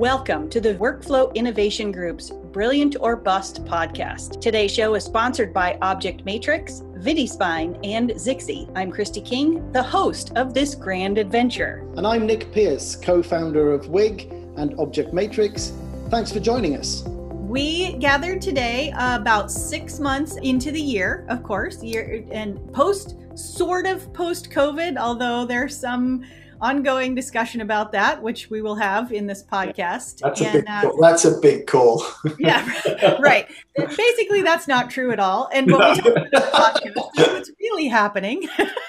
Welcome to the Workflow Innovation Group's Brilliant or Bust podcast. Today's show is sponsored by Object Matrix, VidiSpine, and Zixi. I'm Christy King, the host of this grand adventure. And I'm Nick Pierce, co founder of WIG and Object Matrix. Thanks for joining us. We gathered today uh, about six months into the year, of course, year and post, sort of post COVID, although there's some ongoing discussion about that, which we will have in this podcast. That's, and, a, big, uh, that's a big call. yeah, right. Basically, that's not true at all. And what we talk about the podcast is what's really happening.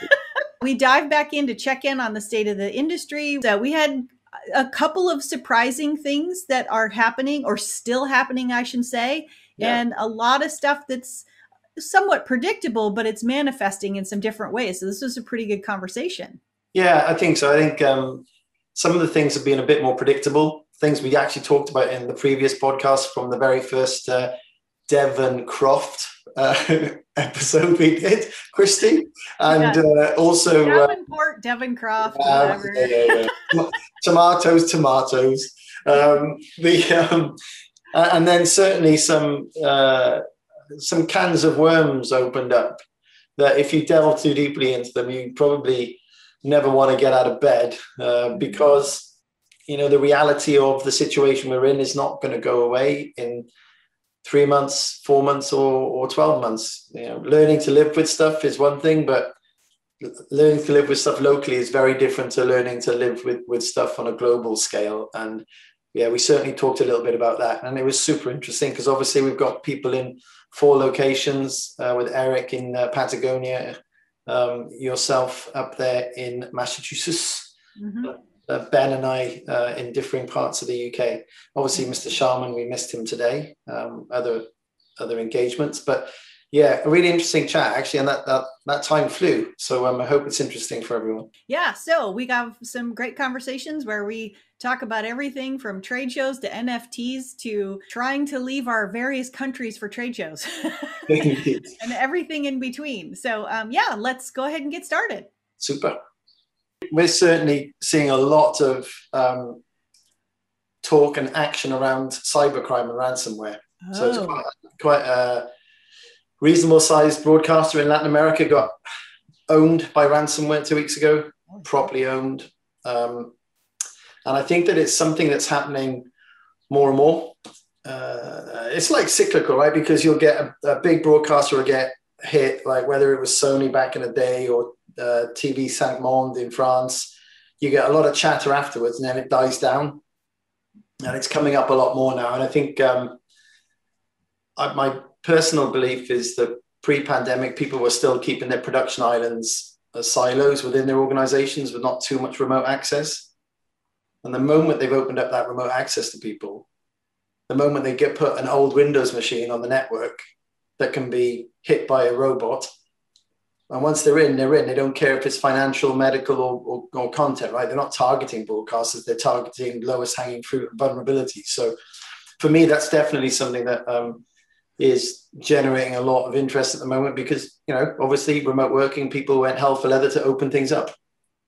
we dive back in to check in on the state of the industry. So we had a couple of surprising things that are happening or still happening, I should say, yeah. and a lot of stuff that's somewhat predictable, but it's manifesting in some different ways. So this was a pretty good conversation. Yeah, I think so. I think um, some of the things have been a bit more predictable. Things we actually talked about in the previous podcast from the very first uh, Devon Croft uh, episode we did, Christy, and yeah. uh, also Devonport, uh, Devon Croft, whatever. Yeah, yeah, tomatoes, tomatoes. Um, the um, and then certainly some uh, some cans of worms opened up that if you delve too deeply into them, you probably never want to get out of bed uh, because you know the reality of the situation we're in is not going to go away in three months, four months, or or twelve months. You know, learning to live with stuff is one thing, but learning to live with stuff locally is very different to learning to live with with stuff on a global scale. And yeah, we certainly talked a little bit about that, and it was super interesting because obviously we've got people in four locations uh, with Eric in uh, Patagonia, um, yourself up there in Massachusetts, mm-hmm. uh, Ben and I uh, in differing parts of the UK. Obviously, Mr. Sharman, we missed him today. Um, other other engagements, but yeah, a really interesting chat actually, and that that that time flew. So um, I hope it's interesting for everyone. Yeah, so we got some great conversations where we talk about everything from trade shows to NFTs to trying to leave our various countries for trade shows and everything in between. So um, yeah, let's go ahead and get started. Super. We're certainly seeing a lot of um, talk and action around cybercrime and ransomware. Oh. So it's oh. quite, quite a reasonable sized broadcaster in Latin America got owned by ransomware two weeks ago, properly owned. Um, and I think that it's something that's happening more and more. Uh, it's like cyclical, right? Because you'll get a, a, big broadcaster will get hit, like whether it was Sony back in the day or uh, TV5Monde in France. You get a lot of chatter afterwards, and then it dies down. And it's coming up a lot more now. And I think um, I, my personal belief is that pre-pandemic, people were still keeping their production islands as silos within their organizations with not too much remote access. And the moment they've opened up that remote access to people, the moment they get put an old Windows machine on the network that can be hit by a robot, and once they're in, they're in. They don't care if it's financial, medical, or, or, or content, right? They're not targeting broadcasters, they're targeting lowest hanging fruit and vulnerability. So for me, that's definitely something that um, is generating a lot of interest at the moment because you know obviously remote working people went hell for leather to open things up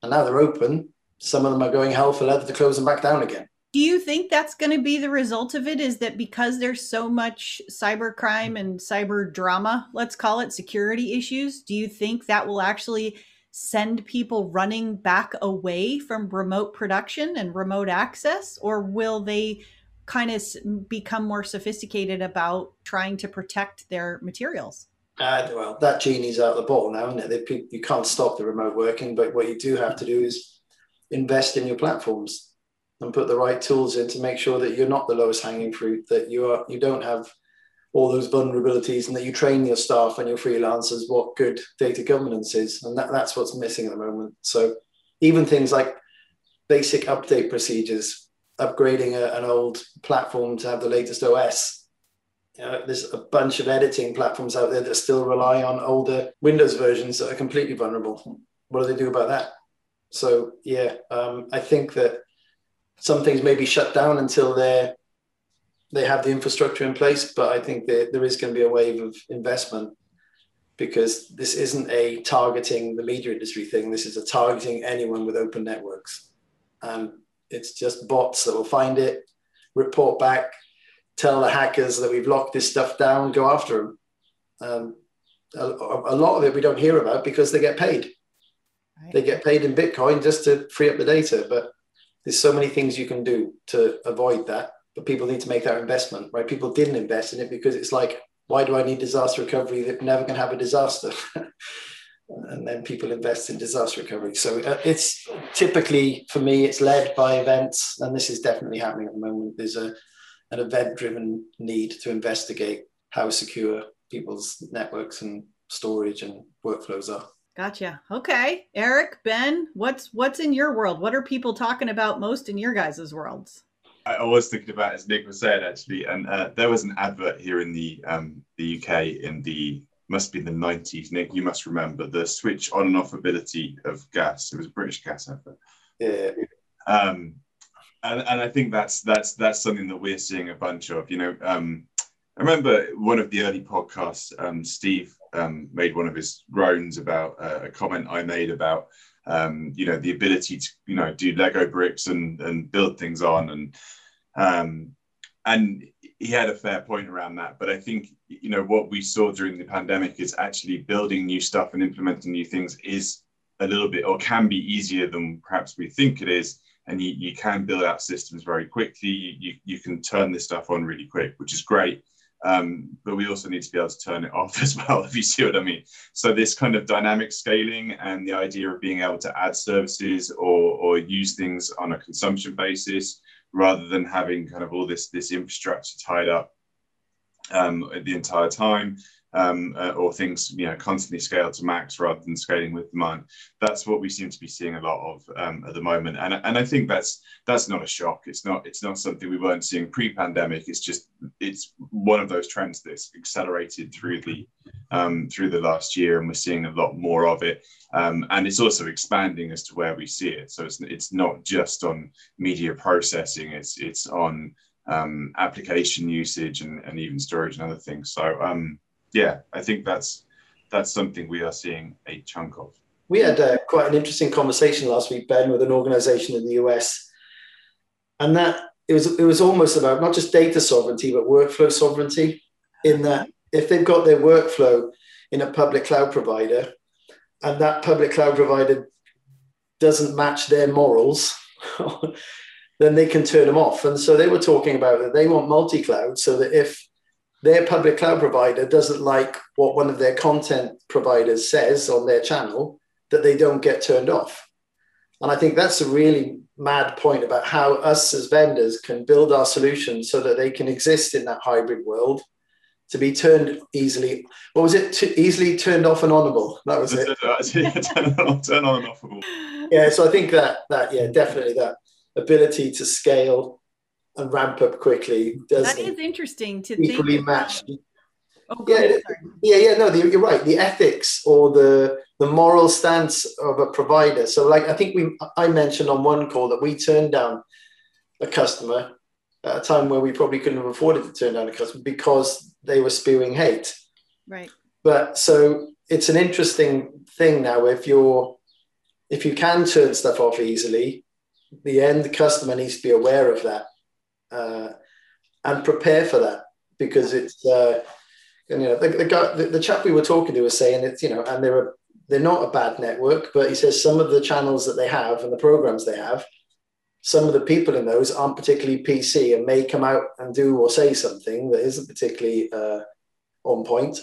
and now they're open some of them are going hell for leather to close them back down again do you think that's going to be the result of it is that because there's so much cyber crime and cyber drama let's call it security issues do you think that will actually send people running back away from remote production and remote access or will they kind of become more sophisticated about trying to protect their materials? Uh, well, that genie's out of the bottle now, isn't it? You can't stop the remote working, but what you do have to do is invest in your platforms and put the right tools in to make sure that you're not the lowest hanging fruit, that you are you don't have all those vulnerabilities, and that you train your staff and your freelancers what good data governance is, and that, that's what's missing at the moment. So even things like basic update procedures upgrading a, an old platform to have the latest OS. You know, there's a bunch of editing platforms out there that still rely on older Windows versions that are completely vulnerable. What do they do about that? So yeah, um, I think that some things may be shut down until they they have the infrastructure in place. But I think that there is going to be a wave of investment because this isn't a targeting the media industry thing. This is a targeting anyone with open networks. And it's just bots that will find it. report back, tell the hackers that we've locked this stuff down, go after them. Um, a, a, lot of it we don't hear about because they get paid. They get paid in Bitcoin just to free up the data. But there's so many things you can do to avoid that. But people need to make that investment, right? People didn't invest in it because it's like, why do I need disaster recovery that never can have a disaster? and then people invest in disaster recovery. So uh, it's typically for me, it's led by events, and this is definitely happening at the moment. There's a an event-driven need to investigate how secure people's networks and storage and workflows are. Gotcha. Okay, Eric, Ben, what's what's in your world? What are people talking about most in your guys' worlds? I was thinking about as Nick was saying actually, and uh, there was an advert here in the um, the UK in the must be the 90s. Nick, you must remember the switch on and off ability of gas. It was a British gas advert. Yeah. Um, and, and I think that's that's that's something that we're seeing a bunch of. You know, um, I remember one of the early podcasts. Um, Steve um, made one of his groans about uh, a comment I made about um, you know the ability to you know do Lego bricks and and build things on and um, and he had a fair point around that. But I think you know what we saw during the pandemic is actually building new stuff and implementing new things is a little bit or can be easier than perhaps we think it is and you, you can build out systems very quickly. You, you can turn this stuff on really quick, which is great. Um, but we also need to be able to turn it off as well, if you see what I mean. So this kind of dynamic scaling and the idea of being able to add services or, or use things on a consumption basis rather than having kind of all this, this infrastructure tied up um, the entire time um, uh, or things you know constantly scale to max rather than scaling with demand. That's what we seem to be seeing a lot of um, at the moment, and and I think that's that's not a shock. It's not it's not something we weren't seeing pre-pandemic. It's just it's one of those trends that's accelerated through the um, through the last year, and we're seeing a lot more of it. Um, and it's also expanding as to where we see it. So it's it's not just on media processing. It's it's on um, application usage and, and even storage and other things. So um, yeah, I think that's that's something we are seeing a chunk of. We had uh, quite an interesting conversation last week, Ben, with an organization in the US, and that it was it was almost about not just data sovereignty but workflow sovereignty. In that, if they've got their workflow in a public cloud provider, and that public cloud provider doesn't match their morals, then they can turn them off. And so they were talking about that they want multi-cloud so that if their public cloud provider doesn't like what one of their content providers says on their channel, that they don't get turned off. And I think that's a really mad point about how us as vendors can build our solutions so that they can exist in that hybrid world to be turned easily. What was it? To easily turned off and onable. That was it. turn on, turn on and offable. Yeah. So I think that that yeah definitely that ability to scale and ramp up quickly. Does that is interesting to equally think match. Oh, yeah, yeah, yeah. No, the, you're right. The ethics or the the moral stance of a provider. So, like, I think we I mentioned on one call that we turned down a customer at a time where we probably couldn't have afforded to turn down a customer because they were spewing hate. Right. But so it's an interesting thing now. If you're if you can turn stuff off easily, the end customer needs to be aware of that uh, and prepare for that because it's uh, you know the, the guy the, the, chap we were talking to was saying it's you know and they're they're not a bad network but he says some of the channels that they have and the programs they have some of the people in those aren't particularly PC and may come out and do or say something that isn't particularly uh, on point.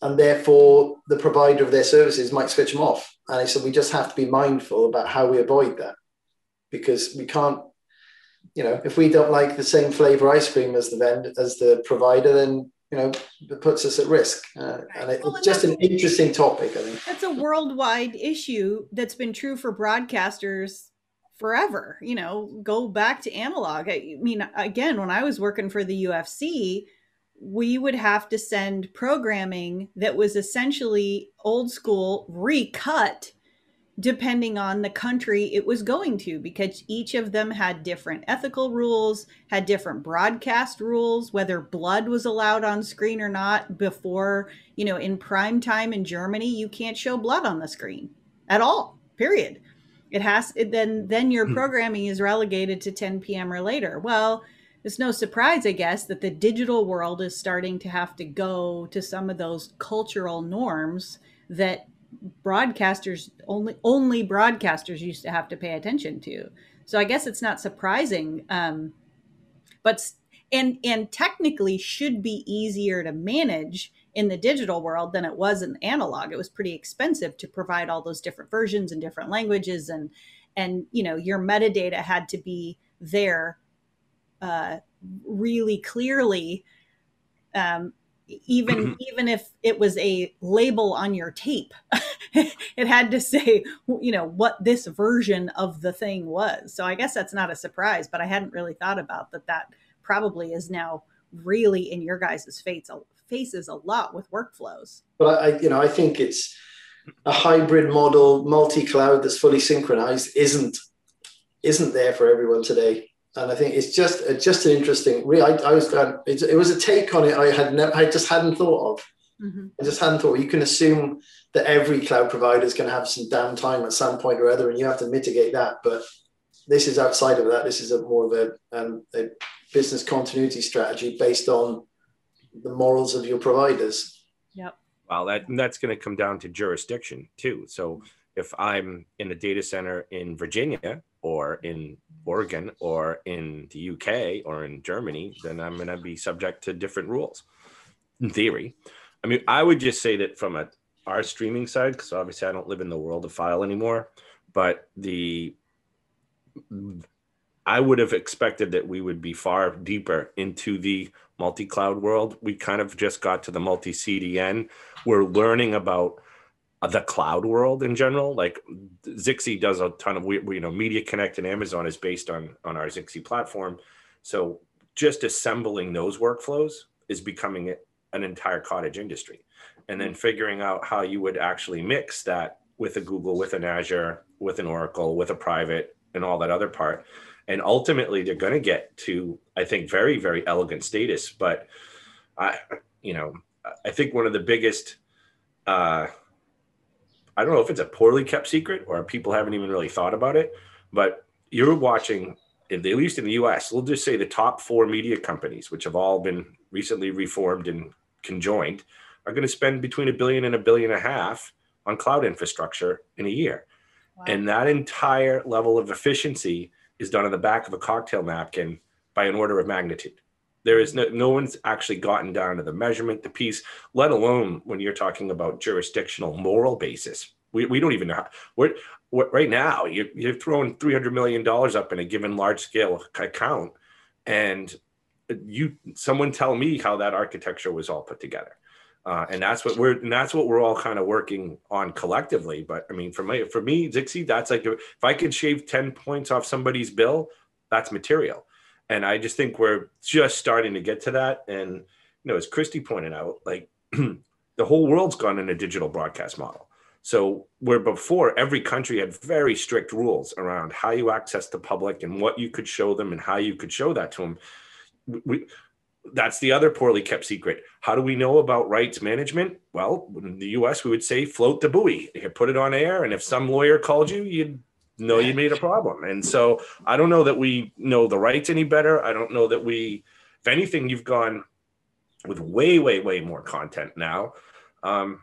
And therefore the provider of their services might switch them off. And he said we just have to be mindful about how we avoid that because we can't you know, if we don't like the same flavor ice cream as the vendor, as the provider, then you know, it puts us at risk. Uh, and it, well, it's just an interesting topic, I think. That's a worldwide issue that's been true for broadcasters forever. You know, go back to analog. I mean, again, when I was working for the UFC, we would have to send programming that was essentially old school recut depending on the country it was going to because each of them had different ethical rules had different broadcast rules whether blood was allowed on screen or not before you know in prime time in germany you can't show blood on the screen at all period it has it, then then your hmm. programming is relegated to 10 p.m or later well it's no surprise, I guess, that the digital world is starting to have to go to some of those cultural norms that broadcasters only only broadcasters used to have to pay attention to. So I guess it's not surprising, um, but and and technically should be easier to manage in the digital world than it was in analog. It was pretty expensive to provide all those different versions and different languages and and you know your metadata had to be there uh, really clearly um, even mm-hmm. even if it was a label on your tape it had to say you know what this version of the thing was. So i guess that's not a surprise but i hadn't really thought about that that probably is now really in your guys' faces faces a lot with workflows. But i you know i think it's a hybrid model multi-cloud that's fully synchronized isn't isn't there for everyone today and I think it's just just an interesting. I, I was it, it was a take on it I had never, I just hadn't thought of. Mm-hmm. I just hadn't thought. You can assume that every cloud provider is going to have some downtime at some point or other, and you have to mitigate that. But this is outside of that. This is a more of a, um, a business continuity strategy based on the morals of your providers. Yep. Well, that that's going to come down to jurisdiction too. So if I'm in a data center in Virginia or in Oregon or in the UK or in Germany, then I'm going to be subject to different rules in theory. I mean, I would just say that from a our streaming side, because obviously I don't live in the world of file anymore, but the I would have expected that we would be far deeper into the multi-cloud world. We kind of just got to the multi-CDN. We're learning about the cloud world in general. Like Zixi does a ton of you know Media Connect and Amazon is based on on our Zixi platform. So just assembling those workflows is becoming an entire cottage industry, and then figuring out how you would actually mix that with a Google, with an Azure, with an Oracle, with a private, and all that other part. And ultimately, they're going to get to I think very very elegant status. But I you know I think one of the biggest uh, I don't know if it's a poorly kept secret or people haven't even really thought about it, but you're watching, at least in the US, we'll just say the top four media companies, which have all been recently reformed and conjoined, are going to spend between a billion and a billion and a half on cloud infrastructure in a year. Wow. And that entire level of efficiency is done on the back of a cocktail napkin by an order of magnitude. There is no, no one's actually gotten down to the measurement, the piece, let alone when you're talking about jurisdictional moral basis. We, we don't even know how, we're, we're right now, you, you're throwing $300 million up in a given large scale account. And you, someone tell me how that architecture was all put together. Uh, and that's what we're and that's what we're all kind of working on collectively. But I mean, for me, for me, Zixi, that's like if I could shave ten points off somebody's bill, that's material. And I just think we're just starting to get to that. And, you know, as Christy pointed out, like the whole world's gone in a digital broadcast model. So where before every country had very strict rules around how you access the public and what you could show them and how you could show that to them. We, that's the other poorly kept secret. How do we know about rights management? Well, in the US, we would say float the buoy. Put it on air, and if some lawyer called you, you'd know you made a problem. And so I don't know that we know the rights any better. I don't know that we, if anything, you've gone with way, way, way more content now. Um,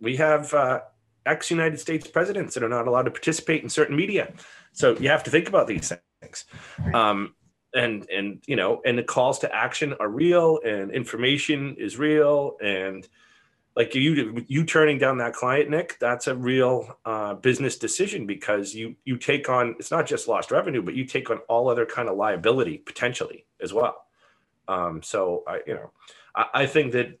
we have uh, ex United States presidents that are not allowed to participate in certain media. So you have to think about these things. Um, and, and, you know, and the calls to action are real and information is real. And, like you you turning down that client nick that's a real uh, business decision because you you take on it's not just lost revenue but you take on all other kind of liability potentially as well. Um, so i you know I, I, think that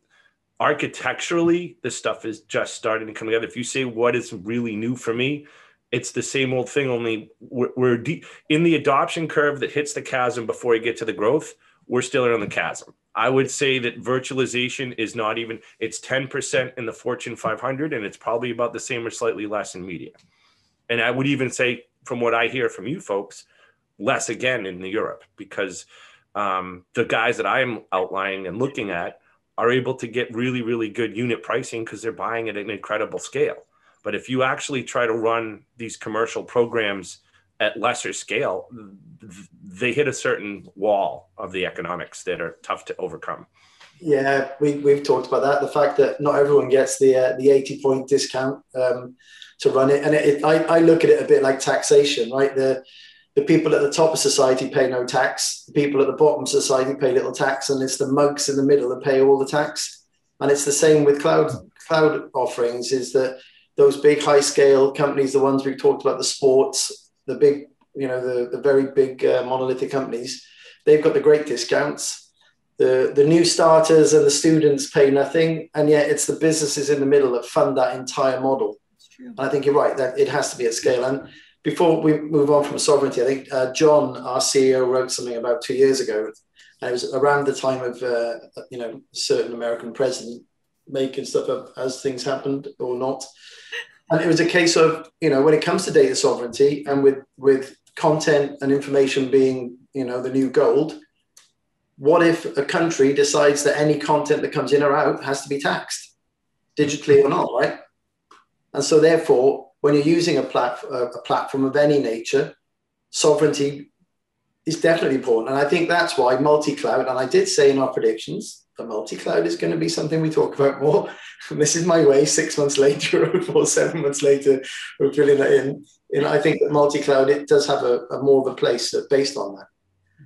architecturally this stuff is just starting to come together. If you say what is really new for me it's the same old thing only we're, we're de- in the adoption curve that hits the chasm before you get to the growth we're still in the chasm I would say that virtualization is not even, it's 10% in the Fortune 500, and it's probably about the same or slightly less in media. And I would even say, from what I hear from you folks, less again in Europe, because um, the guys that I'm outlining and looking at are able to get really, really good unit pricing because they're buying at an incredible scale. But if you actually try to run these commercial programs at lesser scale, they hit a certain wall of the economics that are tough to overcome. Yeah, we, we've talked about that. The fact that not everyone gets the uh, the 80 point discount um, to run it. And it, it, I, I look at it a bit like taxation, right? The, the people at the top of society pay no tax. The people at the bottom of society pay little tax. And it's the mugs in the middle that pay all the tax. And it's the same with cloud cloud offerings is that those big high scale companies, the ones we've talked about, the sports, the big, you know, the, the very big uh, monolithic companies, they've got the great discounts. The, the new starters and the students pay nothing. And yet it's the businesses in the middle that fund that entire model. And I think you're right that it has to be at scale. And before we move on from sovereignty, I think uh, John, our CEO, wrote something about two years ago. And it was around the time of, uh, you know, certain American president making stuff up as things happened or not. And it was a case of, you know, when it comes to data sovereignty and with, with content and information being, you know, the new gold, what if a country decides that any content that comes in or out has to be taxed digitally or not, right? And so, therefore, when you're using a, a platform of any nature, sovereignty is definitely important. And I think that's why multi cloud, and I did say in our predictions, that multi cloud is going to be something we talk about more. And this is my way, six months later or seven months later, we're filling that in. And I think that multi cloud, it does have a, a, more of a place based on that.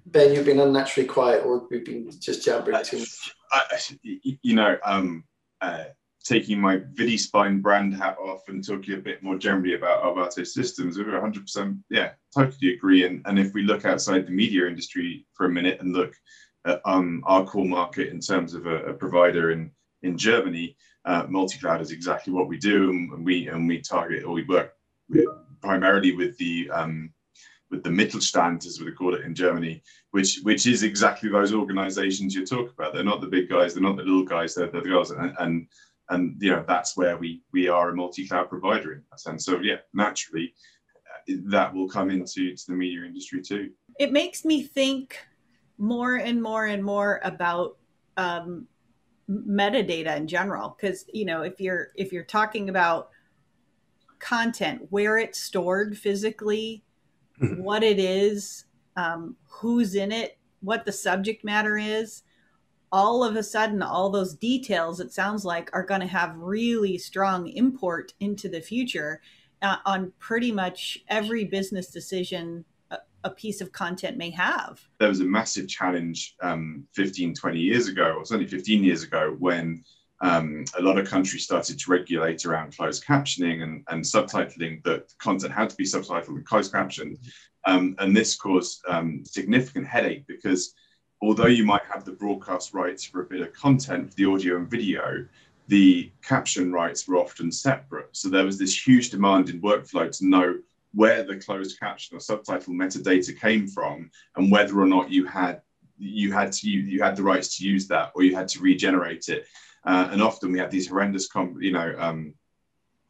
Ben, you've been unnaturally quiet, or we've been just jabbering too much. I, you know, um, uh, taking my VidiSpine brand hat off and talking a bit more generally about Arvato systems, we're 100%, yeah, totally agree. And, and if we look outside the media industry for a minute and look at um, our core market in terms of a, a provider in, in Germany, uh, multi-cloud is exactly what we do. And we, and we target or we work primarily with the, um, with the Mittelstand, as we call it in Germany, which which is exactly those organizations you talk about. They're not the big guys, they're not the little guys, they're, they're the girls. And, and and you know that's where we we are a multi-cloud provider in that sense. So yeah naturally uh, that will come into to the media industry too. It makes me think more and more and more about um, metadata in general. Because you know if you're if you're talking about content where it's stored physically mm-hmm. what it is um, who's in it what the subject matter is all of a sudden all those details it sounds like are going to have really strong import into the future uh, on pretty much every business decision a, a, piece of content may have. There was a massive challenge um, 15 20 years ago or certainly 15 years ago when um, a lot of countries started to regulate around closed captioning and, and subtitling that content had to be subtitled and closed captioned. Um, and this caused um, significant headache because although you might have the broadcast rights for a bit of content for the audio and video, the caption rights were often separate. So there was this huge demand in workflow to know where the closed caption or subtitle metadata came from and whether or not you had you had to you you had the rights to use that or you had to regenerate it. Uh, and often we had these horrendous, you know, um,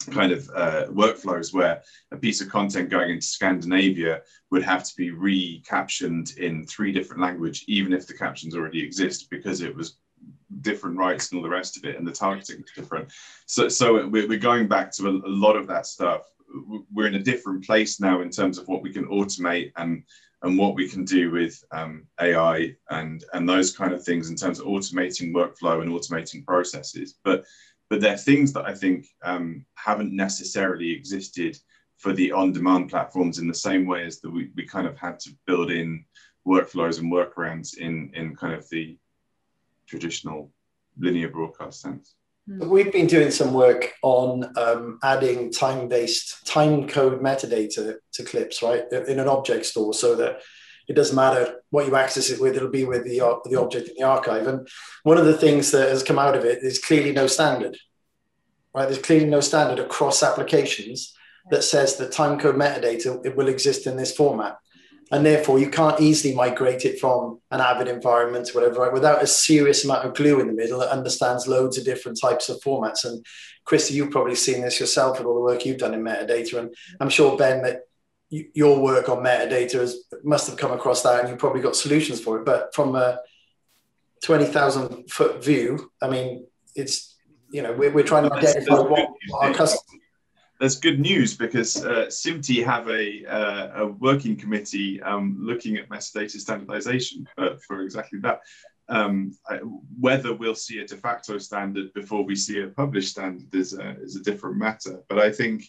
kind of uh, workflows where a piece of content going into Scandinavia would have to be recaptioned in three different language, even if the captions already exist, because it was different rights and all the rest of it, and the targeting is different. So, so we're going back to a, a lot of that stuff. We're in a different place now in terms of what we can automate and and what we can do with um, AI and and those kind of things in terms of automating workflow and automating processes. But but they're things that I think um, haven't necessarily existed for the on-demand platforms in the same way as that we, we kind of had to build in workflows and workarounds in in kind of the traditional linear broadcast sense. Hmm. We've been doing some work on um, adding time-based time code metadata to clips, right, in an object store, so that it doesn't matter what you access it with; it'll be with the uh, the object in the archive. And one of the things that has come out of it is clearly no standard. Right, there's clearly no standard across applications that says the timecode metadata it will exist in this format, and therefore you can't easily migrate it from an Avid environment to whatever right, without a serious amount of glue in the middle that understands loads of different types of formats. And Christy, you've probably seen this yourself with all the work you've done in metadata, and I'm sure Ben that your work on metadata has, must have come across that and you've probably got solutions for it. But from a 20,000 foot view, I mean, it's, you know, we're, we're trying to identify what our customers. that's good news because uh, SMPTE have a, uh, a working committee um, looking at metadata standardization uh, for exactly that. Um, whether we'll see a de facto standard before we see a published standard is a, is a different matter. But I think,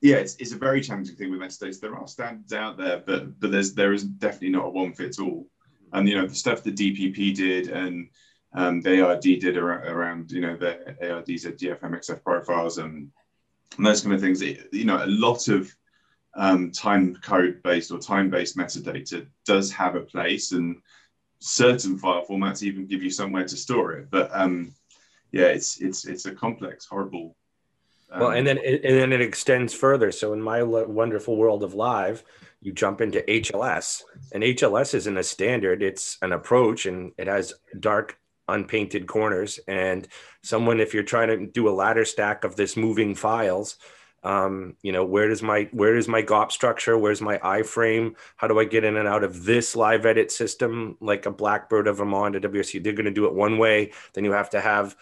yeah, it's, it's a very challenging thing with metadata. There are standards out there, but but there's there is definitely not a one fits all. And you know the stuff that DPP did and um, the ARD did around, around you know the ARD ZDF MXF profiles and, and those kind of things. It, you know, a lot of um, time code based or time based metadata does have a place, and certain file formats even give you somewhere to store it. But um, yeah, it's it's it's a complex, horrible. Um, well, and then it, and then it extends further. So in my wonderful world of live, you jump into HLS, and HLS isn't a standard; it's an approach, and it has dark unpainted corners. And someone, if you're trying to do a ladder stack of this moving files, um, you know, where does my where is my GOP structure? Where's my iframe? How do I get in and out of this live edit system like a Blackbird of them on to WSC? They're going to do it one way. Then you have to have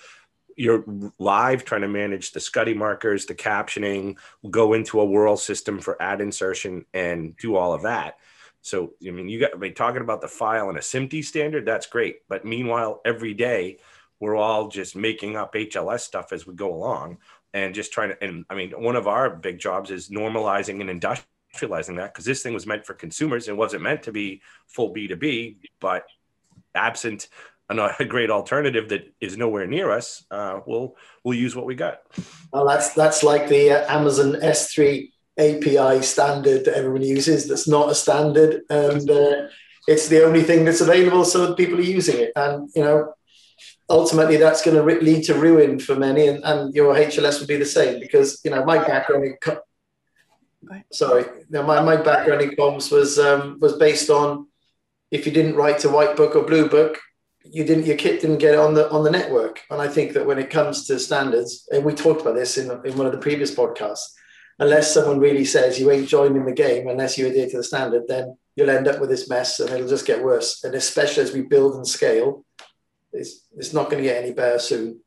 your live trying to manage the SCTE markers, the captioning, go into a WURL system for ad insertion and do all of that. So, I mean, you got, I mean, talking about the file and a SMPTE standard, that's great. But meanwhile, every day we're all just making up HLS stuff as we go along and just trying to, and I mean, one of our big jobs is normalizing and industrializing that because this thing was meant for consumers and wasn't meant to be full B2B, but absent a great alternative that is nowhere near us, uh, we'll, we'll use what we got. Well, that's, that's like the uh, Amazon S3 API standard that everyone uses that's not a standard, and uh, it's the only thing that's available, so people are using it. And you know, ultimately, that's going to re- lead to ruin for many, and, and your HLS would be the same because you know my background in co- sorry, no, my, my background in comms was um, was based on if you didn't write to white book or blue book, you didn't your kit didn't get on the on the network. And I think that when it comes to standards, and we talked about this in, in one of the previous podcasts unless someone really says you ain't joining the game unless you adhere to the standard, then you'll end up with this mess and it'll just get worse. And especially as we build and scale, it's, it's not going to get any better soon.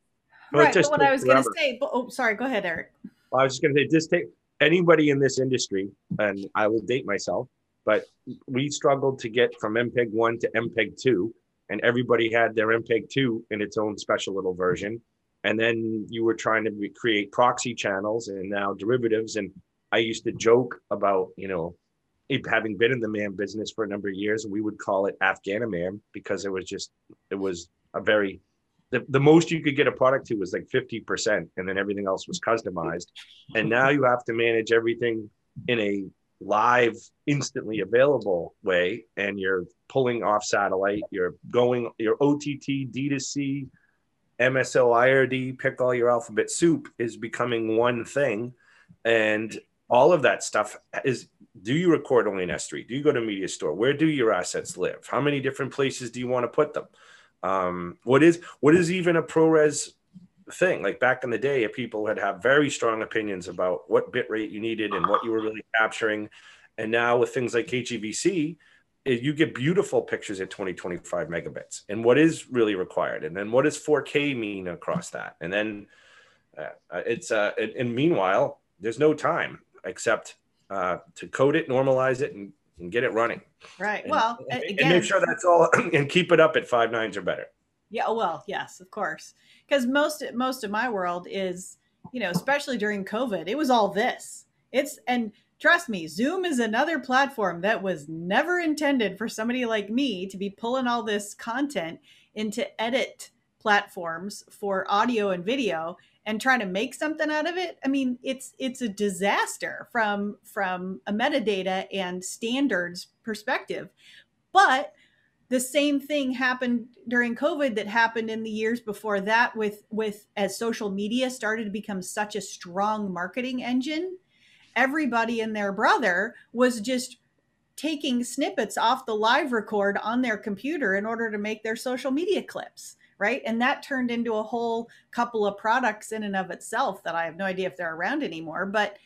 Right. But what I was going to say, but, oh, sorry, go ahead, Eric. I was just going to say, just take anybody in this industry, and I will date myself, but we struggled to get from MPEG 1 to MPEG 2, and everybody had their MPEG 2 in its own special little version. And then you were trying to create proxy channels and now derivatives. And i used to joke about you know having been in the man business for a number of years we would call it afghaniman because it was just it was a very the, the most you could get a product to was like 50% and then everything else was customized. And now you have to manage everything in a live instantly available way and you're pulling off satellite you're going your ott d2c MSO IRD, pick all your alphabet soup is becoming one thing. And all of that stuff is do you record only in S3? Do you go to media store? Where do your assets live? How many different places do you want to put them? Um, what is what is even a ProRes thing? Like back in the day, people had have very strong opinions about what bit rate you needed and what you were really capturing. And now with things like HEVC, you get beautiful pictures at 20 25 megabits and what is really required? And then what does 4k mean across that? And then uh, uh it's uh and, and, meanwhile there's no time except uh to code it normalize it and, and get it running. Right. And, well and, again, and make sure that's all and keep it up at five nines or better yeah oh, well yes of course because most most of my world is you know especially during covid it was all this it's and Trust me, Zoom is another platform that was never intended for somebody like me to be pulling all this content into edit platforms for audio and video and trying to make something out of it. I mean, it's it's a disaster from from a metadata and standards perspective. But the same thing happened during covid that happened in the years before that with with as social media started to become such a strong marketing engine everybody and their brother was just taking snippets off the live record on their computer in order to make their social media clips right? And that turned into a whole couple of products in and of itself that i have no idea if they're around anymore. But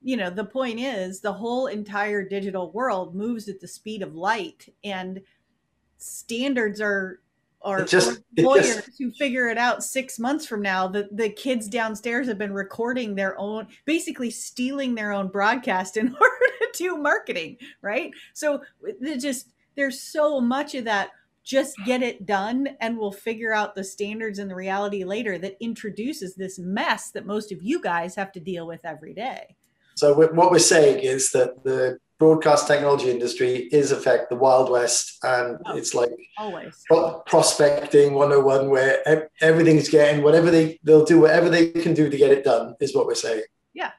you know the point is the whole entire digital world moves at the speed of light. And standards are or, just, lawyers just, who figure it out six months from now the, the kids downstairs have been recording their own basically stealing their own broadcast in order to do marketing right? So just there's so much of that. Just get it done and we'll figure out the standards and the reality later that introduces this mess that most of you guys have to deal with every day. So what we're saying is that the broadcast technology industry is affect the wild west and oh, it's like always. pro- prospecting 101 where everything's getting whatever they they'll do whatever they can do to get it done is what we're saying. Yeah.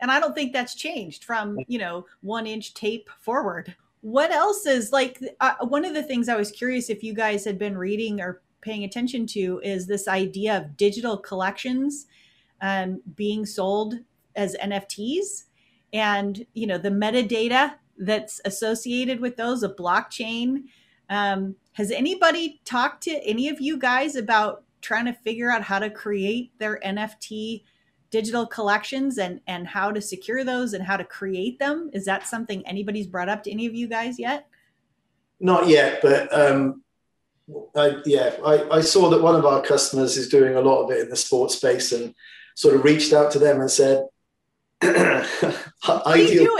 And i don't think that's changed from you know one inch tape forward. What else is like uh, one of the things i was curious if you guys had been reading or paying attention to is this idea of digital collections um, being sold as nfts and you know the metadata that's associated with those a blockchain um, has anybody talked to any of you guys about trying to figure out how to create their nft digital collections and and how to secure those and how to create them? Is that something anybody's brought up to any of you guys yet? Not yet but um I, yeah I, I saw that one of our customers is doing a lot of it in the sports space and sort of reached out to them and said ideal,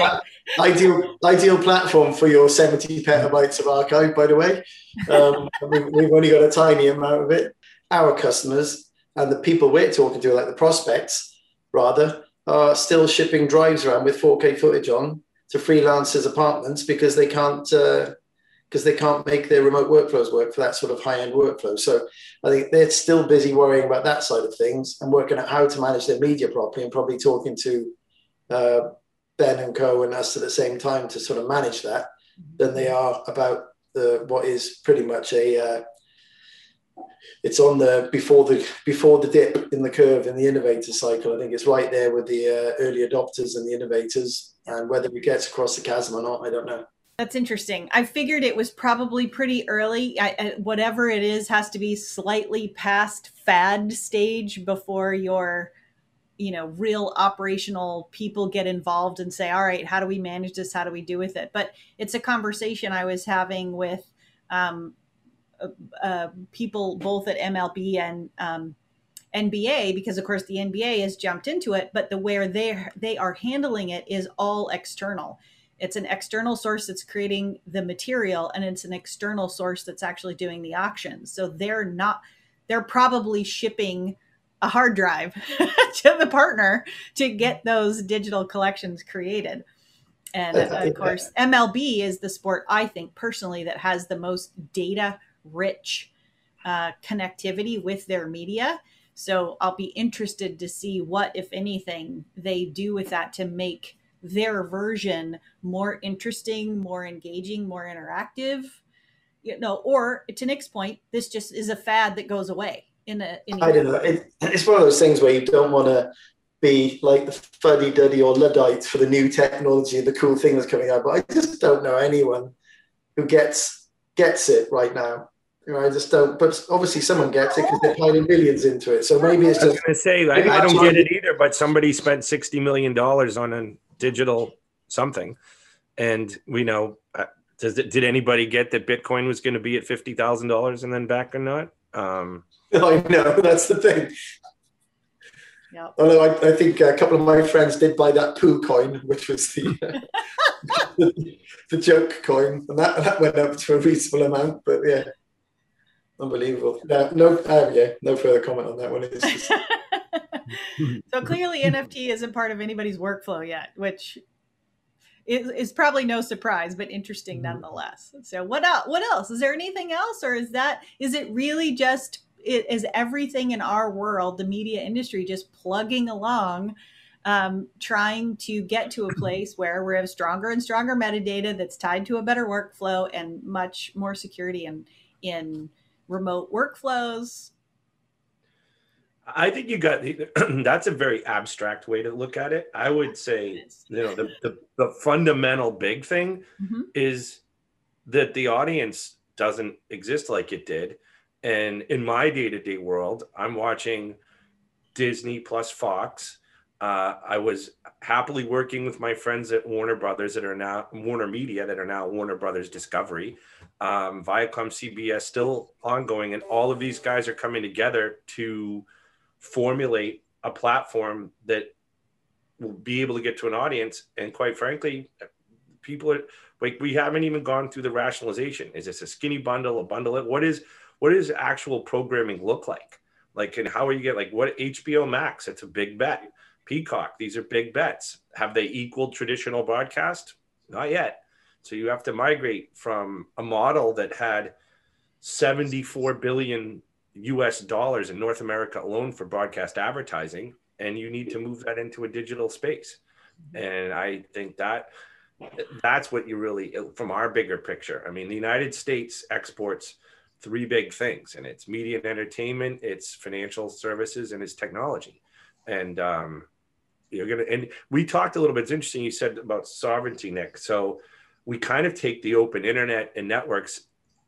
ideal, ideal platform for your 70 petabytes of archive, by the way. Um, we've only got a tiny amount of it. Our customers and the people we're talking to, like the prospects, rather, are still shipping drives around with 4K footage on to freelancers' apartments because they can't because uh, they can't make their remote workflows work for that sort of high-end workflow. So I think they're still busy worrying about that side of things and working out how to manage their media properly and probably talking to uh, Ben and Co and us at the same time to sort of manage that than they are about the what is pretty much a uh, it's on the before the before the dip in the curve in the innovator cycle. I think it's right there with the uh, early adopters and the innovators, and whether it gets across the chasm or not, I don't know. That's interesting. I figured it was probably pretty early. I, I, whatever it is has to be slightly past fad stage before you're you know real operational people get involved and say all right how do we manage this? How do we do with it? But it's a conversation i was having with um, uh, uh, people both at mlb and um, nba because of course the nba has jumped into it but the where they they are handling it is all external. It's an external source that's creating the material and it's an external source that's actually doing the auctions. So they're not they're probably shipping a hard drive to the partner to get those digital collections created. And of course, MLB is the sport I think personally that has the most data rich uh, connectivity with their media. So I'll be interested to see what, if anything, they do with that to make their version more interesting, more engaging, more interactive. You know, or to Nick's point, this just is a fad that goes away in a in I don't know. It, it's one of those things where you don't want to be like the fuddy duddy or luddites for the new technology, and the cool thing that's coming out. But I just don't know anyone who gets gets it right now. You know, I just don't. But obviously, someone gets it because they're piling millions into it. So maybe it's just. I was going to say I, I don't get it either. But somebody spent sixty million dollars on a digital something, and we know. Uh, does it, did anybody get that Bitcoin was going to be at fifty thousand dollars and then back or not? Um, I know that's the thing. Yep. Although I, I, think a couple of my friends did buy that poo coin, which was the the, the, joke coin, and that that went up to a reasonable amount. But yeah, unbelievable. No, no, uh, yeah, no further comment on that one. Just... so clearly, NFT isn't part of anybody's workflow yet, which is, is probably no surprise, but interesting mm-hmm. nonetheless. So what else? What else? Is there anything else, or is that is it really just it is everything in our world, the media industry, just plugging along, um, trying to get to a place where we have stronger and stronger metadata that's tied to a better workflow and much more security in in remote workflows. I think you got that's a very abstract way to look at it. I would say, you know, the, the, the fundamental big thing mm-hmm. is that the audience doesn't exist like it did. And in my day to day world, I'm watching Disney plus Fox Uh, I was happily working with my friends at Warner Brothers that are now Warner Media that are now Warner Brothers Discovery. Um, Viacom CBS still ongoing, and all of these guys are coming together to formulate a platform that will be able to get to an audience. And quite frankly, people are like, we haven't even gone through the rationalization. Is this a skinny bundle, a bundle? What is what does actual programming look like? Like, and how are you get like what HBO Max? It's a big bet. Peacock, these are big bets. Have they equaled traditional broadcast? Not yet. So you have to migrate from a model that had 74 billion US dollars in North America alone for broadcast advertising, and you need to move that into a digital space. And I think that that's what you really, from our bigger picture. I mean, the United States exports three big things, and it's media and entertainment, it's financial services, and it's technology. And um, you're gonna, and we talked a little bit. It's interesting you said about sovereignty, Nick. So we kind of take the open internet and networks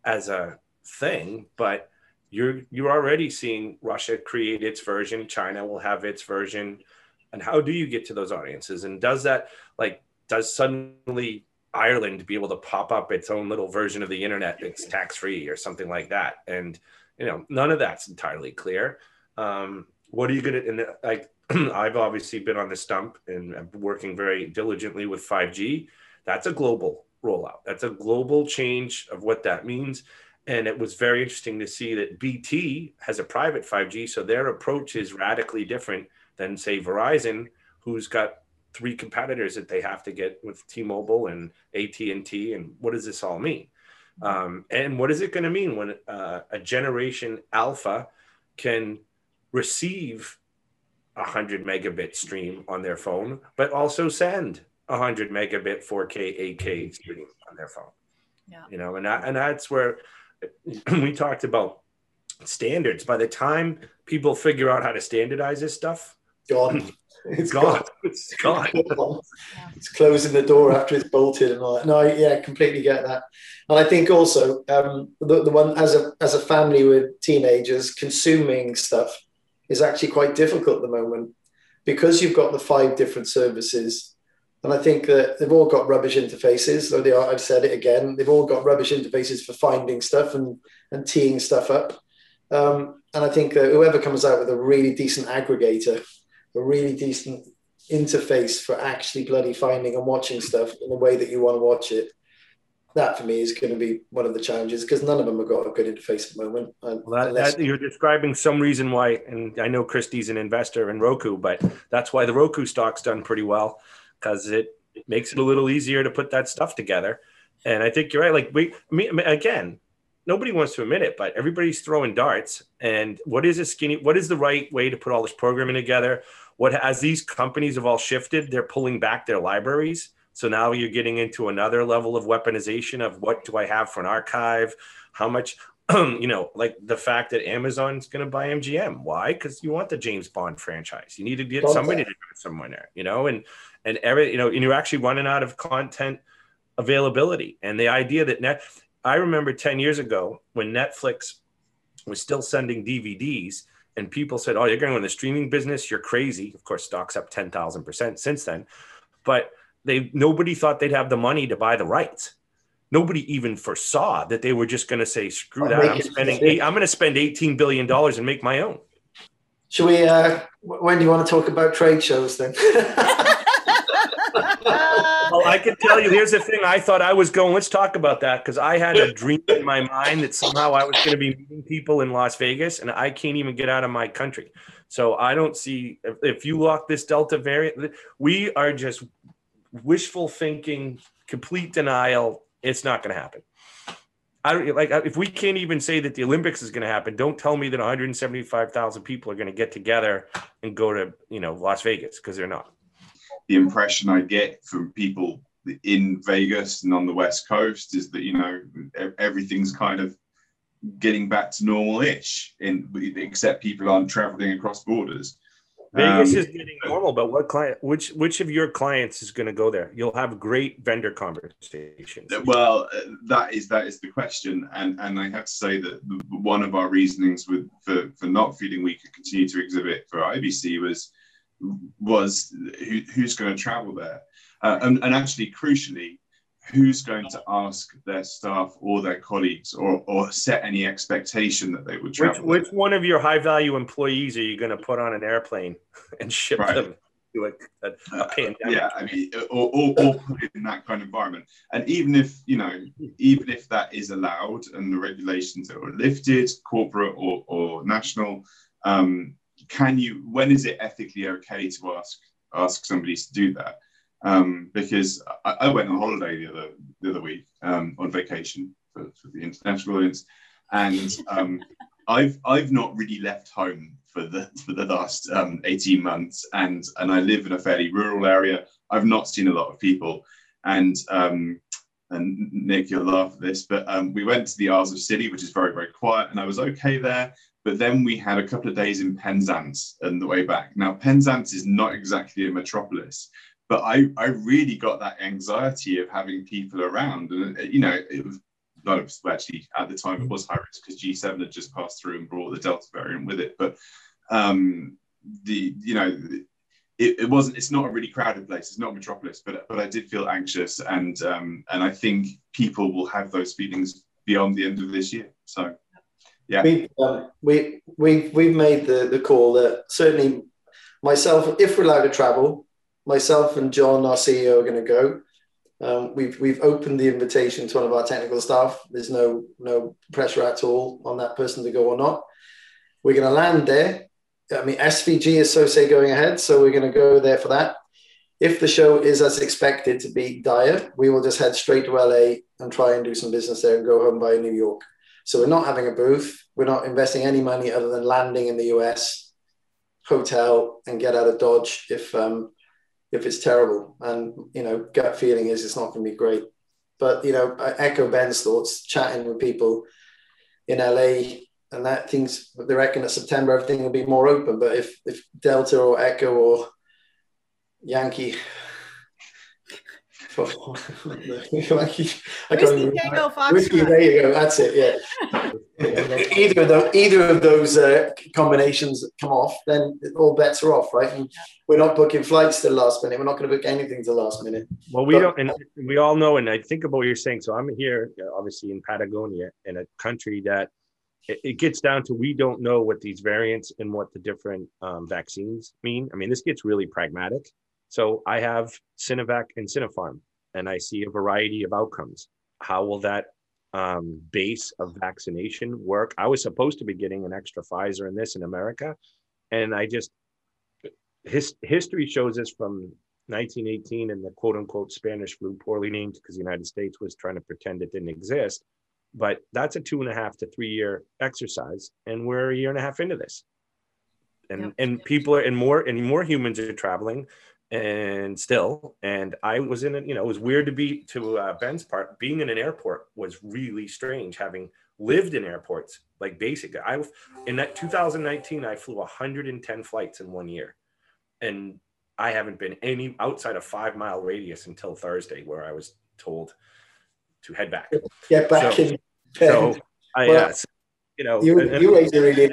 as a thing, but you're you're already seeing Russia create its version, China will have its version. And how do you get to those audiences? And does that like does suddenly Ireland to be able to pop up its own little version of the internet that's tax free or something like that? And you know, none of that's entirely clear. Um, what are you gonna and like I've obviously been on the stump and I'm working very diligently with 5G. That's a global rollout. That's a global change of what that means. And it was very interesting to see that BT has a private 5G, so their approach is radically different than, say, Verizon, who's got three competitors that they have to get with T-Mobile and AT&T. And what does this all mean? Um, and what is it going to mean when uh, a generation alpha can receive a 100 megabit stream on their phone, but also send a 100 megabit 4K, 8K stream on their phone? Yeah. You know, and, that, and that's where we talked about standards. By the time people figure out how to standardize this stuff, gone. It's gone. It's gone. It's closing the door after it's bolted and all that. No, yeah, completely get that. And I think also um, the, the one as a as a family with teenagers consuming stuff is actually quite difficult at the moment because you've got the five different services. And I think that they've all got rubbish interfaces. Though they are, I've said it again, they've all got rubbish interfaces for finding stuff and, and teeing stuff up. Um, and I think that whoever comes out with a really decent aggregator a really decent interface for actually bloody finding and watching stuff in the way that you want to watch it. That for me is going to be one of the challenges because none of them have got a good interface at the moment. Well, that, that, you're describing some reason why, and I know Christy's an investor in Roku, but that's why the Roku stock's done pretty well because it, it makes it a little easier to put that stuff together. And I think you're right. Like we, me, again, nobody wants to admit it, but everybody's throwing darts. And what is a skinny? What is the right way to put all this programming together? What as these companies have all shifted, they're pulling back their libraries. So now you're getting into another level of weaponization of what do I have for an archive? How much, you know, like the fact that Amazon's going to buy MGM. Why? Because you want the James Bond franchise. You need to get somebody to do it somewhere, you know, and and every, you know, and you're actually running out of content availability. And the idea that net, I remember 10 years ago when Netflix was still sending DVDs and people said, Oh, you're going in the streaming business, you're crazy. Of course, stock's up 10,000% since then. But they nobody thought they'd have the money to buy the rights. Nobody even foresaw that they were just going to say, "Screw I'll that! I'm spending. Eight, I'm going to spend 18 billion dollars and make my own." Should we? Uh, when do you want to talk about trade shows then? well, I can tell you. Here's the thing. I thought I was going. Let's talk about that because I had a dream in my mind that somehow I was going to be meeting people in Las Vegas, and I can't even get out of my country. So I don't see if, if you lock this Delta variant. We are just wishful thinking, complete denial. It's not going to happen. I don't like if we can't even say that the Olympics is going to happen. Don't tell me that 175,000 people are going to get together and go to you know Las Vegas because they're not the impression I get from people in Vegas and on the West Coast is that you know everything's kind of getting back to normal-ish, in except people aren't traveling across borders. Vegas um, is getting normal, but what client? Which which of your clients is going to go there? You'll have great vendor conversations. Well, uh, that is that is the question, and and I have to say that one of our reasonings with for for not feeling we could continue to exhibit for IBC was was who, who's going to travel there, uh, and, and actually crucially, who's going to ask their staff or their colleagues or, or set any expectation that they would travel. Which, which one of your high value employees are you going to put on an airplane and ship right. them to a, a, a uh, pandemic? yeah, I mean, or, or, or, put it in that kind of environment. And even if, you know, even if that is allowed and the regulations are lifted, corporate or, or national, um, can you, when is it ethically okay to ask, ask somebody to do that? um, because I, I, went on holiday the other the other week um, on vacation for, for, the international audience, and um, I've I've not really left home for the for the last um, eighteen months, and and I live in a fairly rural area. I've not seen a lot of people, and um, and Nick, you'll at this, but um, we went to the Isles of Scilly, which is very very quiet, and I was okay there. But then we had a couple of days in Penzance on the way back. Now, Penzance is not exactly a metropolis, but I, I really got that anxiety of having people around. And, uh, you know, it was of actually at the time it was high risk because G7 had just passed through and brought the Delta variant with it. But um, the, you know, it, it, wasn't, it's not a really crowded place. It's not a metropolis, but, but I did feel anxious. And, um, and I think people will have those feelings beyond the end of this year. So, yeah. We, um, we, we, we've made the, the call that certainly myself, if we're allowed to travel, myself and John, our CEO, are going to go. Um, we've we've opened the invitation to one of our technical staff. There's no no pressure at all on that person to go or not. We're going to land there. I mean, SVG is so say going ahead, so we're going to go there for that. If the show is as expected to be dire, we will just head straight to LA and try and do some business there and go home by New York. So we're not having a booth. We're not investing any money other than landing in the US, hotel, and get out of Dodge if um, if it's terrible. And you know, gut feeling is it's not going to be great. But you know, I echo Ben's thoughts. Chatting with people in LA, and that things they reckon that September everything will be more open. But if if Delta or Echo or Yankee Whiskey Tango Fox. Whiskey, there you go. That's it. Yeah. either of those, either of those uh, combinations come off, then all bets are off, right? And we're not booking flights to the last minute. We're not going to book anything to the last minute. Well, we but, don't, and we all know. And I think about what you're saying. So I'm here, obviously, in Patagonia, in a country that it, gets down to we don't know what these variants and what the different um, vaccines mean. I mean, this gets really pragmatic. So I have Sinovac and Sinopharm and I see a variety of outcomes. How will that um, base of vaccination work? I was supposed to be getting an extra Pfizer in this in America, and I just his, history shows us from 1918 and the quote unquote Spanish flu, poorly named because the United States was trying to pretend it didn't exist. But that's a two and a half to three year exercise, and we're a year and a half into this. And, yep. and people are and more and more humans are traveling and still and i was in it you know it was weird to be to uh, ben's part being in an airport was really strange having lived in airports like basic i in that 2019 i flew 110 flights in one year and i haven't been any outside a five mile radius until thursday where i was told to head back get back so, in so i well, yes you know you, and, you and, really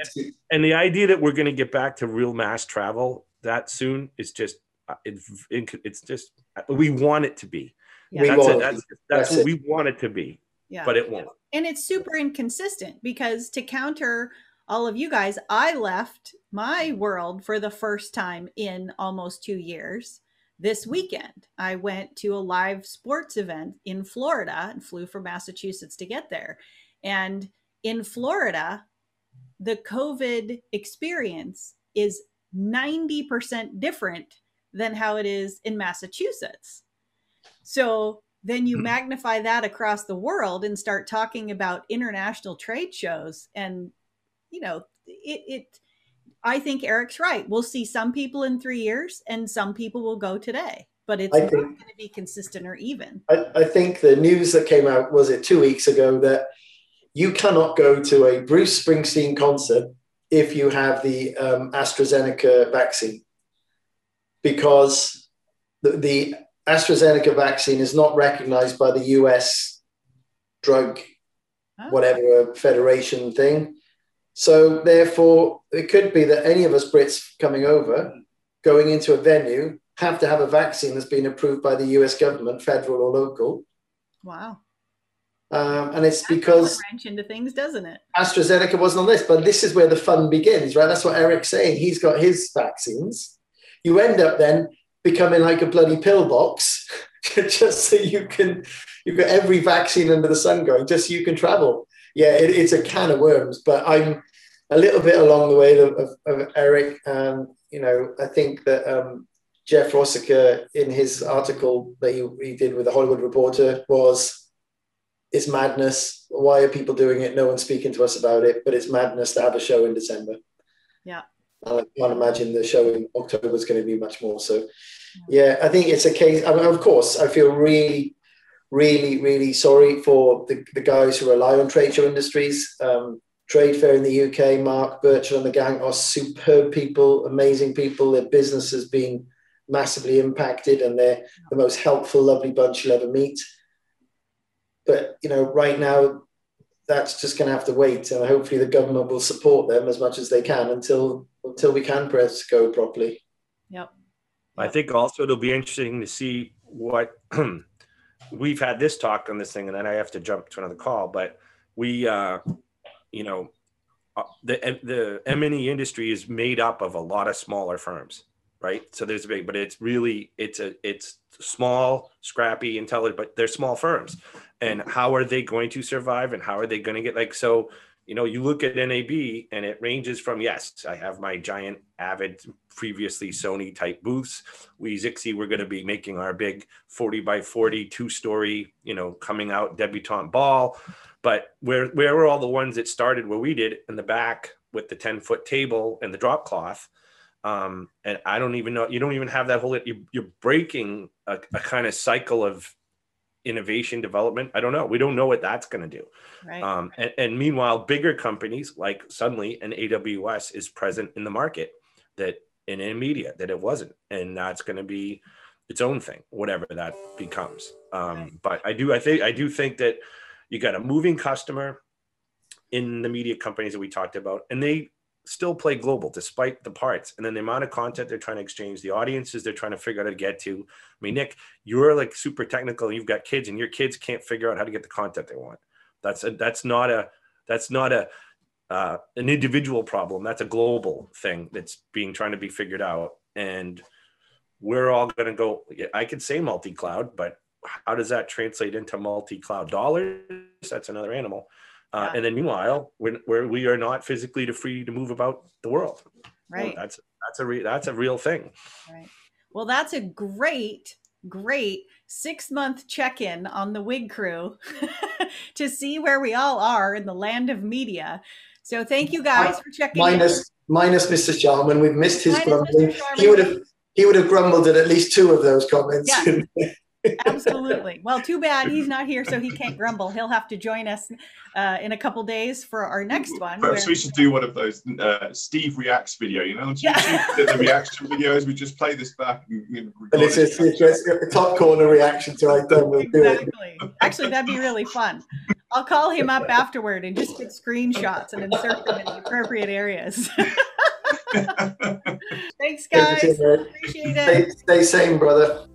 and the idea that we're going to get back to real mass travel that soon is just uh, it's it's just we want it to be. Yeah. That's, it. that's, that's, that's what it. we want it to be. Yeah. But it won't. And it's super inconsistent because to counter all of you guys, I left my world for the first time in almost two years this weekend. I went to a live sports event in Florida and flew from Massachusetts to get there. And in Florida, the COVID experience is 90% different than how it is in Massachusetts. So then you hmm. magnify that across the world and start talking about international trade shows. And, you know, it, it I think Eric's right. We'll see some people in three years and some people will go today, but it's not going to be consistent or even. I, I think the news that came out, was it two weeks ago, that you cannot go to a Bruce Springsteen concert if you have the um, AstraZeneca vaccine because the, the AstraZeneca vaccine is not recognized by the US drug, oh. whatever federation thing. So therefore, it could be that any of us Brits coming over going into a venue have to have a vaccine that's been approved by the US government, federal or local. Wow. Um, and it's because wrench into things, doesn't it? AstraZeneca wasn't on this, but this is where the fun begins, right? That's what Eric's saying. He's got his vaccines. You end up then becoming like a bloody pillbox, just so you can you've got every vaccine under the sun going, just so you can travel. Yeah, it, it's a can of worms, but I'm a little bit along the way of, of, of Eric. Um, you know, I think that um, Jeff Rossiker in his article that he, he did with the Hollywood Reporter was it's madness. Why are people doing it? No one's speaking to us about it, but it's madness to have a show in December. Yeah. I can't imagine the show in October is going to be much more. So, yeah, I think it's a case. I mean, of course, I feel really, really, really sorry for the, the guys who rely on trade show industries. Um, Trade Fair in the UK, Mark Birchall and the gang are superb people, amazing people. Their business has been massively impacted and they're the most helpful, lovely bunch you'll ever meet. But, you know, right now, that's just going to have to wait. And hopefully the government will support them as much as they can until until we can press go properly. Yep. I think also it'll be interesting to see what we've had this talk on this thing, and then I have to jump to another call. But we, uh, you know, uh, the the M and E industry is made up of a lot of smaller firms, right? So there's a big, but it's really it's a it's small, scrappy, intelligent, but they're small firms. And how are they going to survive? And how are they going to get like so? You know, you look at NAB and it ranges from yes, I have my giant Avid, previously Sony type booths. We Zixi, we're going to be making our big 40 by 40 two story, you know, coming out debutante ball. But where where were all the ones that started where we did in the back with the 10 foot table and the drop cloth? Um, and I don't even know, you don't even have that whole, you, you're breaking a, a kind of cycle of innovation development. I don't know. We don't know what that's going to do. Right. Um, and, and, meanwhile, bigger companies like suddenly an AWS is present in the market that in media that it wasn't, and that's going to be its own thing, whatever that becomes. Um, right. But I do, I think, I do think that you got a moving customer in the media companies that we talked about, and they still play global despite the parts and then the amount of content they're trying to exchange the audiences they're trying to figure out how to get to. I mean nick you're like super technical and you've got kids and your kids can't figure out how to get the content they want. That's a that's not a that's not a uh, an individual problem. That's a global thing that's being trying to be figured out. And we're all going to go i could say multi-cloud but how does that translate into multi-cloud dollars? That's another animal uh, yeah. And then meanwhile, when where we are not physically to free to move about the world. Right. Well, that's that's a re- that's a real thing. Right. Well, that's a great great six month check in on the wig crew to see where we all are in the land of media. So thank you guys for checking minus, in. Minus Mr. Sharman, we've missed his minus grumbling. He would have he would have grumbled at at least two of those comments. Yeah. Absolutely. Well, too bad he's not here, so he can't grumble. He'll have to join us uh, in a couple days for our next one. Perhaps where... we should do one of those uh, Steve reacts video. You know, yeah. the reaction videos. We just play this back. And, and it's, it's, it's, it's, a top corner reaction to I done. We'll exactly. Actually, that'd be really fun. I'll call him up afterward and just get screenshots and insert them in the appropriate areas. Thanks, guys. Appreciate it. Stay, stay sane, brother.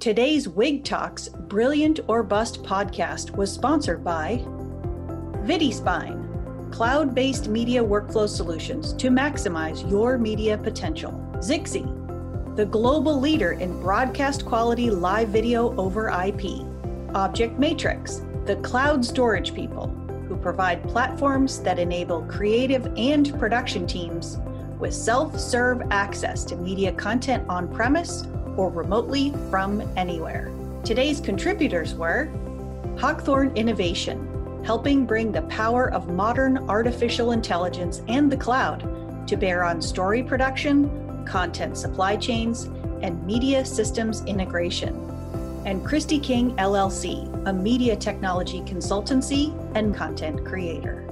Today's Wig Talks Brilliant or Bust podcast was sponsored by VidiSpine, cloud based media workflow solutions to maximize your media potential. Zixi, the global leader in broadcast quality live video over IP. Object Matrix, the cloud storage people who provide platforms that enable creative and production teams with self serve access to media content on premise or remotely from anywhere. Today's contributors were Hawkthorne Innovation, helping bring the power of modern artificial intelligence and the cloud to bear on story production, content supply chains, and media systems integration. And Christy King LLC, a media technology consultancy and content creator.